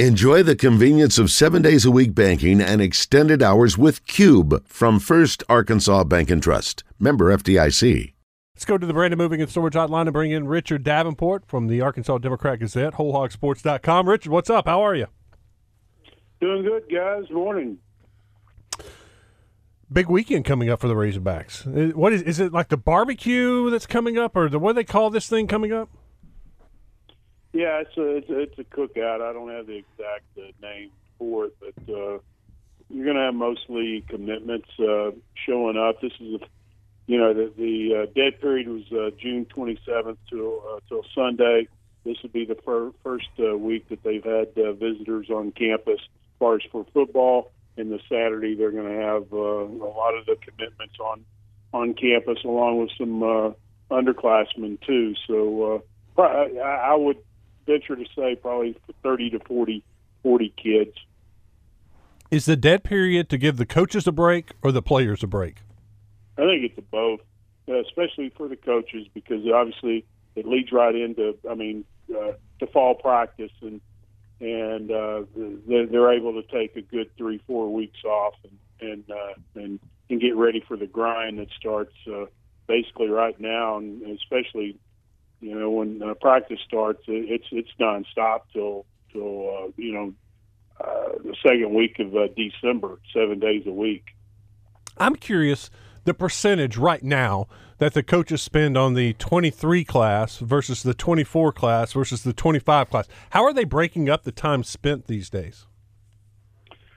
Enjoy the convenience of seven days a week banking and extended hours with Cube from First Arkansas Bank and Trust. Member FDIC. Let's go to the Brandon Moving and Storage Hotline and bring in Richard Davenport from the Arkansas Democrat Gazette, WholeHogSports.com. Richard, what's up? How are you? Doing good, guys. Morning. Big weekend coming up for the Razorbacks. Uh, what is is it like the barbecue that's coming up, or the what do they call this thing coming up? Yeah, it's a it's a, it's a cookout. I don't have the exact uh, name for it, but uh, you're going to have mostly commitments uh, showing up. This is, a, you know, the, the uh, dead period was uh, June 27th till uh, till Sunday. This would be the fir- first uh, week that they've had uh, visitors on campus. As far as for football, and the Saturday they're going to have uh, a lot of the commitments on on campus, along with some uh, underclassmen too. So uh, I, I would venture to say probably 30 to 40, 40 kids. Is the dead period to give the coaches a break or the players a break? I think it's a both, uh, especially for the coaches because obviously it leads right into, I mean, uh, to fall practice and and uh, they're, they're able to take a good three, four weeks off and and uh, and and get ready for the grind that starts uh, basically right now, and especially you know, when uh, practice starts, it's it's nonstop till till uh, you know uh, the second week of uh, December, seven days a week. I'm curious the percentage right now that the coaches spend on the 23 class versus the 24 class versus the 25 class. How are they breaking up the time spent these days?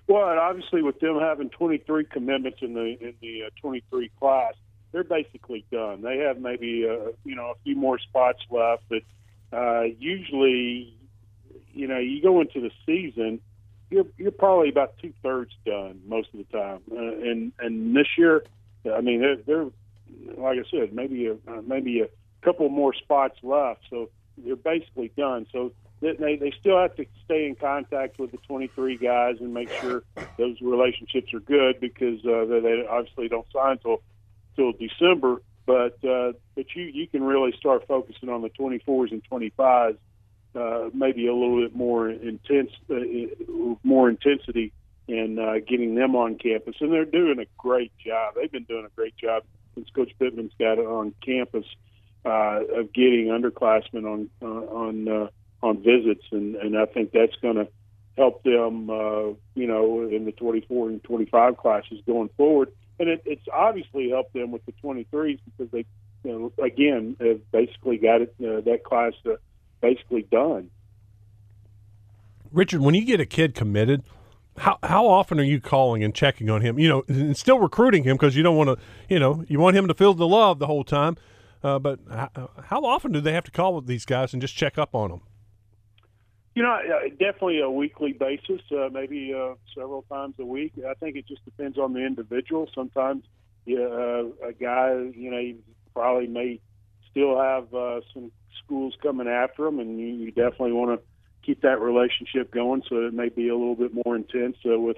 Well, obviously, with them having 23 commitments in the in the uh, 23 class, they're basically done. They have maybe a, you know a few more spots left, but uh, usually, you know, you go into the season, you're you're probably about two thirds done most of the time. Uh, and and this year, I mean, they're, they're like I said, maybe a uh, maybe a couple more spots left, so they're basically done. So they they still have to stay in contact with the 23 guys and make sure those relationships are good because uh, they obviously don't sign until till December, but uh, but you you can really start focusing on the 24s and 25s, uh, maybe a little bit more intense, uh, more intensity in uh, getting them on campus, and they're doing a great job. They've been doing a great job since Coach Pittman's got it on campus uh, of getting underclassmen on uh, on uh, on visits, and and I think that's going to help them, uh, you know, in the 24 and 25 classes going forward and it, it's obviously helped them with the 23s because they, you know, again, have basically got it uh, that class uh, basically done. Richard, when you get a kid committed, how how often are you calling and checking on him? You know, and still recruiting him because you don't want to, you know, you want him to feel the love the whole time. Uh, but how, how often do they have to call with these guys and just check up on them? You know, definitely a weekly basis, uh, maybe uh, several times a week. I think it just depends on the individual. Sometimes, uh, a guy, you know, you probably may still have uh, some schools coming after him, and you, you definitely want to keep that relationship going. So it may be a little bit more intense uh, with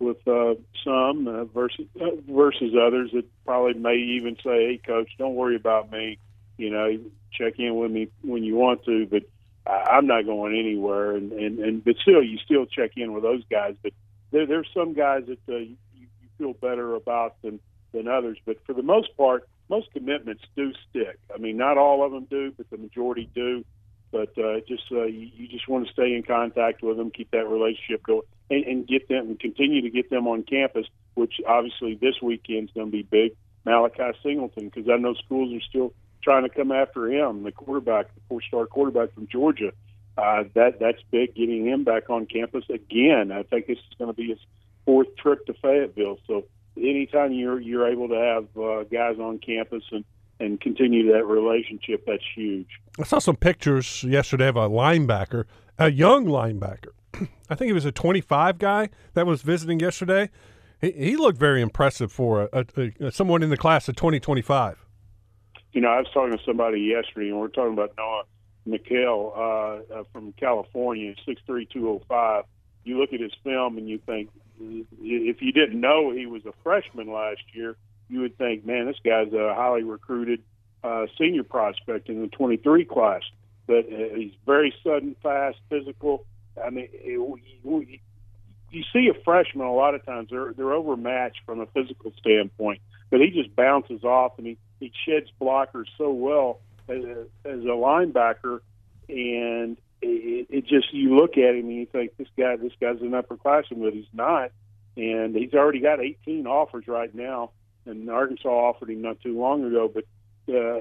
with uh, some uh, versus uh, versus others that probably may even say, "Hey, coach, don't worry about me. You know, check in with me when you want to, but." I'm not going anywhere. And, and, and but still, you still check in with those guys. But there, there's some guys that uh, you, you feel better about than than others. But for the most part, most commitments do stick. I mean, not all of them do, but the majority do. But uh, just uh, you, you just want to stay in contact with them, keep that relationship going, and, and get them and continue to get them on campus. Which obviously this weekend's going to be big. Malachi Singleton, because I know schools are still trying to come after him, the quarterback, the four-star quarterback from Georgia. Uh, that that's big, getting him back on campus again. I think this is going to be his fourth trip to Fayetteville. So anytime you're you're able to have uh, guys on campus and and continue that relationship, that's huge. I saw some pictures yesterday of a linebacker, a young linebacker. I think he was a 25 guy that was visiting yesterday. He, he looked very impressive for a, a, a, someone in the class of 2025 you know, I was talking to somebody yesterday, and we are talking about Noah McHale uh, uh, from California, six three two zero oh five. You look at his film, and you think, if you didn't know he was a freshman last year, you would think, man, this guy's a highly recruited uh, senior prospect in the 23 class. But uh, he's very sudden, fast, physical, I mean, it, you see a freshman a lot of times they're they're overmatched from a physical standpoint, but he just bounces off and he he sheds blockers so well as a, as a linebacker, and it, it just you look at him and you think this guy this guy's an upperclassman, but he's not, and he's already got 18 offers right now, and Arkansas offered him not too long ago, but. Uh,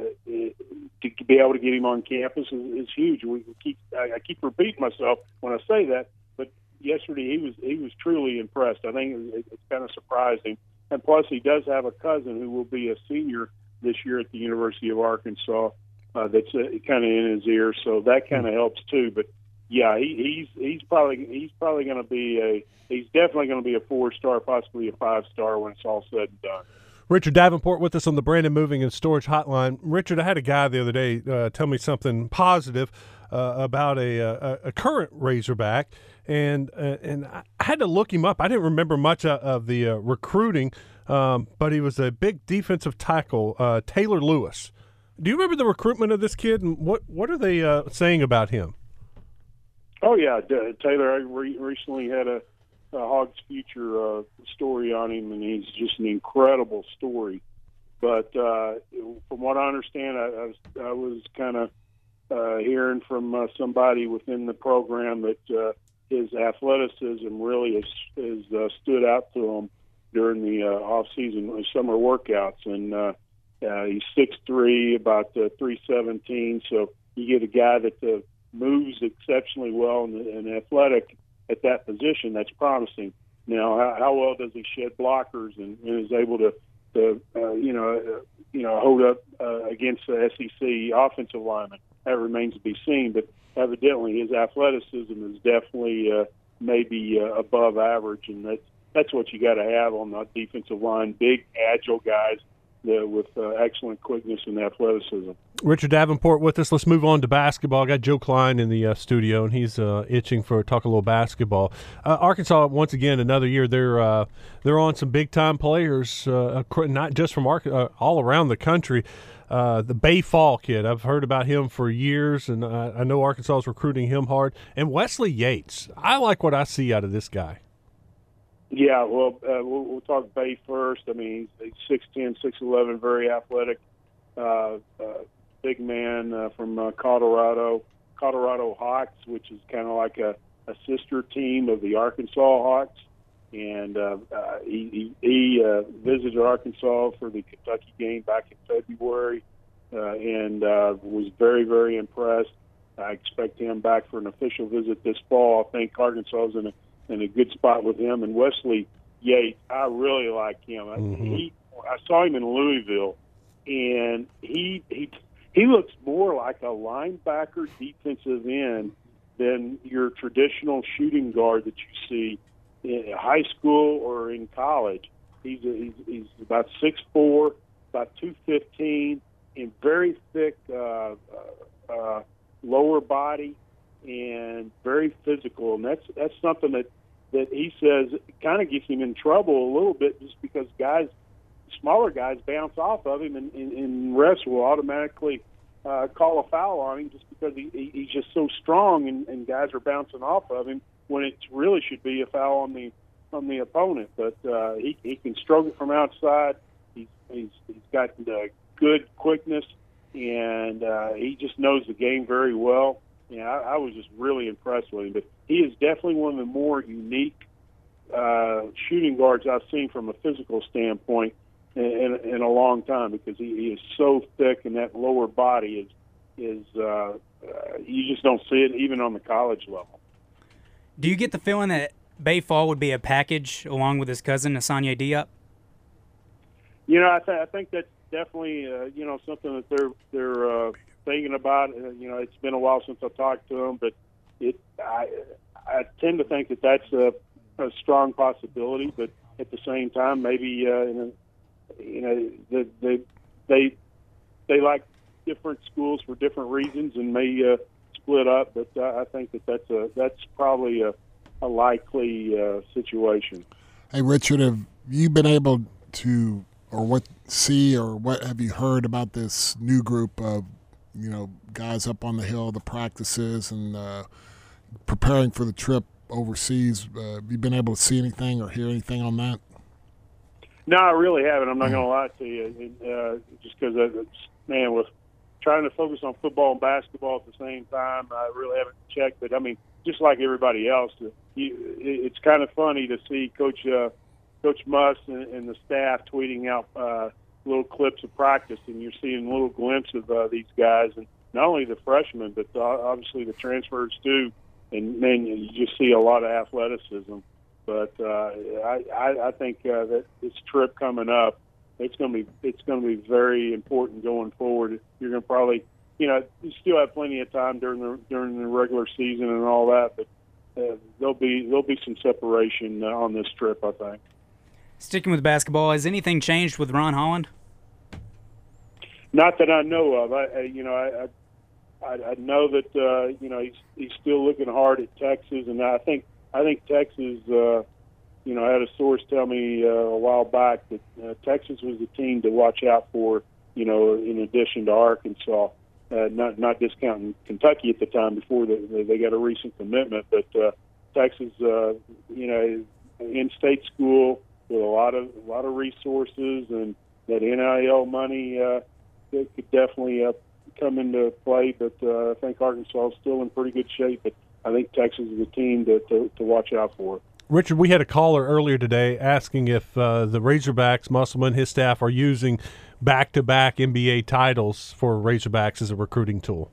to be able to get him on campus is, is huge. We keep I, I keep repeating myself when I say that, but yesterday he was he was truly impressed. I think it, it's kind of surprising, and plus he does have a cousin who will be a senior this year at the University of Arkansas. Uh, that's uh, kind of in his ear, so that kind of helps too. But yeah, he, he's he's probably he's probably going to be a he's definitely going to be a four star, possibly a five star when it's all said and done. Richard Davenport with us on the Brandon Moving and Storage Hotline. Richard, I had a guy the other day uh, tell me something positive uh, about a, a, a, current Razorback, and uh, and I had to look him up. I didn't remember much of the uh, recruiting, um, but he was a big defensive tackle, uh, Taylor Lewis. Do you remember the recruitment of this kid, and what what are they uh, saying about him? Oh yeah, Taylor. I re- recently had a uh, Hog's Future uh, story on him, and he's just an incredible story. But uh, from what I understand, I, I was, I was kind of uh, hearing from uh, somebody within the program that uh, his athleticism really has, has uh, stood out to him during the uh, off season uh, summer workouts, and uh, uh, he's six three, about uh, three seventeen. So you get a guy that uh, moves exceptionally well and, and athletic at that position, that's promising. Now, how, how well does he shed blockers and, and is able to, to uh, you know, uh, you know, hold up uh, against the SEC offensive lineman? That remains to be seen. But evidently, his athleticism is definitely uh, maybe uh, above average, and that's that's what you got to have on the defensive line. Big, agile guys uh, with uh, excellent quickness and athleticism. Richard Davenport with us. Let's move on to basketball. I got Joe Klein in the uh, studio, and he's uh, itching for talk a little basketball. Uh, Arkansas, once again, another year they're uh, they're on some big time players, not just from Ar- all around the country. the Baye Fall kid, I've heard about him for years, and I know Arkansas is recruiting him hard. And Wesley Yates, I like what I see out of this guy. Yeah, well, uh, we'll, we'll talk Baye first. I mean, he's six ten, six eleven, very athletic, uh, uh, big man uh, from uh, Colorado, Colorado Hawks, which is kind of like a, a sister team of the Arkansas Hawks. And uh, uh, he, he, he uh, visited Arkansas for the Kentucky game back in February, uh, and uh, was very, very impressed. I expect him back for an official visit this fall. I think Arkansas is in a in a good spot with him. And Wesley Yates, I really like him. Mm-hmm. He, I saw him in Louisville, and he he he looks more like a linebacker defensive end than your traditional shooting guard that you see in high school or in college. He's a, he's, he's about six four, about two fifteen, and very thick uh, uh, uh, lower body and very physical, and that's that's something that that he says kind of gets him in trouble a little bit just because guys, smaller guys, bounce off of him, and, and, and refs will automatically uh, call a foul on him just because he, he, he's just so strong, and, and guys are bouncing off of him when it really should be a foul on the on the opponent. But uh, he he can stroke it from outside. He's he's, he's got the good quickness, and uh, he just knows the game very well yeah, I, I was just really impressed with him. But he is definitely one of the more unique uh, shooting guards I've seen from a physical standpoint in, in, in a long time because he, he is so thick and that lower body is is uh, uh, you just don't see it even on the college level. Do you get the feeling that Baye Fall would be a package along with his cousin Asanya Diop? You know, I, th- I think that's definitely uh, you know something that they're they're uh, thinking about. It. you know, it's been a while since I talked to him, but it I I tend to think that that's a, a strong possibility. But at the same time, maybe uh, you know the, they they they like different schools for different reasons and may uh, split up. But uh, I think that that's a that's probably a, a likely uh, situation. Hey, Richard, have you been able to or what see or what have you heard about this new group of you know guys up on the hill, the practices, and uh, preparing for the trip overseas. Uh, have you been able to see anything or hear anything on that? No, I really haven't. I'm not going to lie to you. Uh, just because, man, with trying to focus on football and basketball at the same time, I really haven't checked. But I mean, just like everybody else, you, it's kind of funny to see Coach uh, Coach Muss and, and the staff tweeting out uh, little clips of practice, and you're seeing little glimpses of uh, these guys, and not only the freshmen, but uh, obviously the transfers too. And man, you just see a lot of athleticism. But uh, I, I, I think uh, that this trip coming up, it's going to be it's going to be very important going forward. You're going to probably, you know, you still have plenty of time during the during the regular season and all that, but uh, there'll be there'll be some separation uh, on this trip, I think. Sticking with basketball, has anything changed with Ron Holland? Not that I know of. I, I you know, I, I I know that uh, you know he's he's still looking hard at Texas, and I think I think Texas. Uh, you know, I had a source tell me uh, a while back that uh, Texas was the team to watch out for. You know, in addition to Arkansas, uh, not not discounting Kentucky at the time before they they got a recent commitment, but uh, Texas, uh, you know, in-state school with a lot of a lot of resources and that NIL money uh, could definitely uh, come into play. But uh, I think Arkansas is still in pretty good shape. But I think Texas is a team to, to, to watch out for. Richard, we had a caller earlier today asking if uh, the Razorbacks, Musselman, his staff are using back-to-back NBA titles for Razorbacks as a recruiting tool.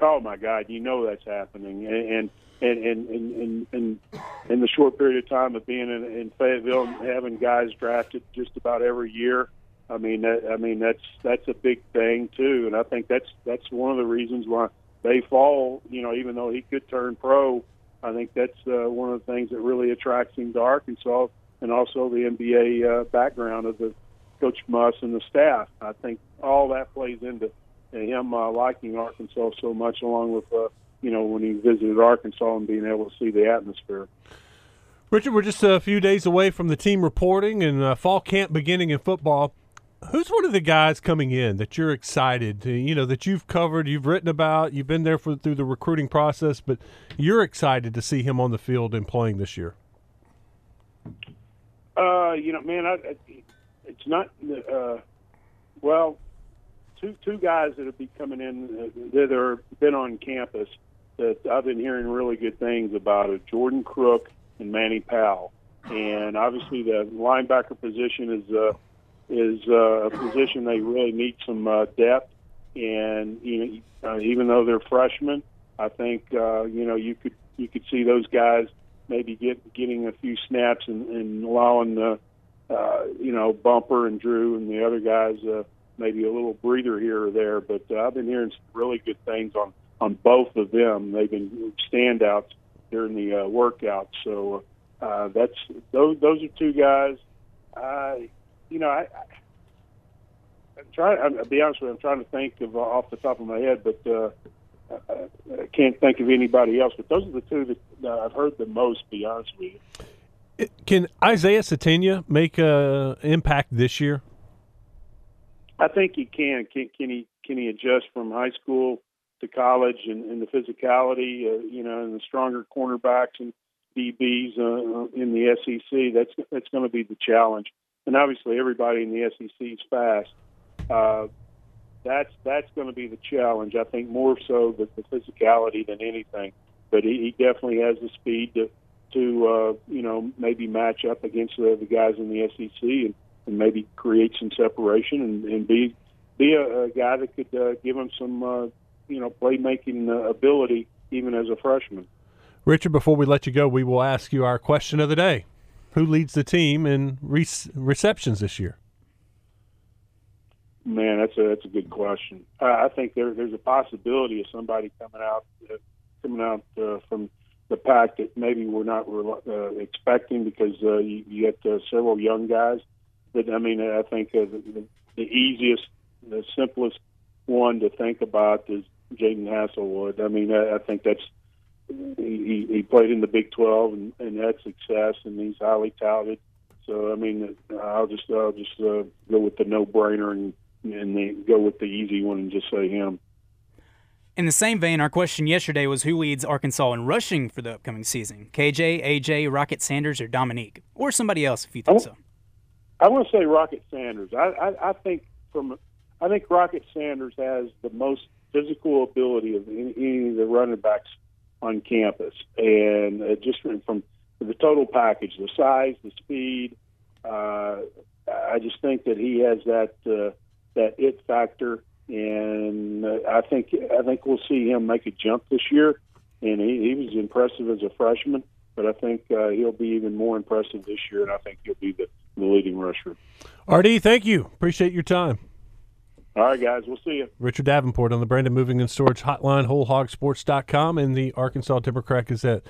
Oh my God, you know that's happening, and and and and and, and in the short period of time of being in, in Fayetteville and having guys drafted just about every year. I mean, that, I mean that's that's a big thing too, and I think that's that's one of the reasons why Baye Fall. You know, even though he could turn pro, I think that's uh, one of the things that really attracts him to Arkansas, and also the NBA uh, background of the Coach Muss and the staff. I think all that plays into him uh, liking Arkansas so much, along with uh, you know when he visited Arkansas and being able to see the atmosphere. Richard, we're just a few days away from the team reporting and uh, fall camp beginning in football. Who's one of the guys coming in that you're excited to, you know, that you've covered, you've written about, you've been there for, through the recruiting process, but you're excited to see him on the field and playing this year? Uh, you know, man, I, it's not, uh, well, two two guys that have been coming in uh, that are been on campus that I've been hearing really good things about it. Jordan Crook and Manny Powell, and obviously the linebacker position is uh, is uh, a position they really need some uh, depth. And you know, uh, even though they're freshmen, I think uh, you know you could you could see those guys maybe get getting a few snaps and, and allowing the uh, you know Bumper and Drew and the other guys. Uh, maybe a little breather here or there. But uh, I've been hearing some really good things on on both of them. They've been standouts during the uh, workout. So uh, that's those those are two guys. I you know I. I'm trying. I'll be honest with you. I'm trying to think of uh, off the top of my head, but uh, I, I can't think of anybody else. But those are the two that I've heard the most. Be honest with you. Can Isaiah Sategna make an impact this year? I think he can. Can, can he can he adjust from high school to college and, and the physicality, uh, you know, and the stronger cornerbacks and DBs uh, in the SEC? That's that's going to be the challenge. And obviously, everybody in the SEC is fast. Uh, that's that's going to be the challenge. I think more so the, the physicality than anything. But he, he definitely has the speed to to uh, you know maybe match up against the, the guys in the SEC and and maybe create some separation and, and be be a, a guy that could uh, give him some uh, you know playmaking uh, ability even as a freshman. Richard, before we let you go, we will ask you our question of the day: Who leads the team in re- receptions this year? Man, that's a that's a good question. Uh, I think there there's a possibility of somebody coming out uh, coming out uh, from the pack that maybe we're not uh, expecting because uh, you, you get uh, several young guys but I mean, I think uh, the, the easiest, the simplest one to think about is Jadon Haselwood. I mean, I, I think that's he, he played in the Big 12 and, and had success, and he's highly touted. So I mean, I'll just I'll just uh, go with the no-brainer and and the, go with the easy one and just say him. In the same vein, our question yesterday was who leads Arkansas in rushing for the upcoming season? KJ, AJ, Rocket Sanders, or Dominique? Or somebody else if you think so. I want to say Rocket Sanders. I, I, I think from I think Rocket Sanders has the most physical ability of any, any of the running backs on campus, and uh, just from, from the total package, the size, the speed. Uh, I just think that he has that uh, that it factor, and uh, I think I think we'll see him make a jump this year. And he, he was impressive as a freshman, but I think uh, he'll be even more impressive this year, and I think he'll be the, the leading rusher. RD, thank you. Appreciate your time. All right, guys, we'll see you. Richard Davenport on the Brandon Moving and Storage Hotline, WholeHogSports.com, and the Arkansas Democrat Gazette.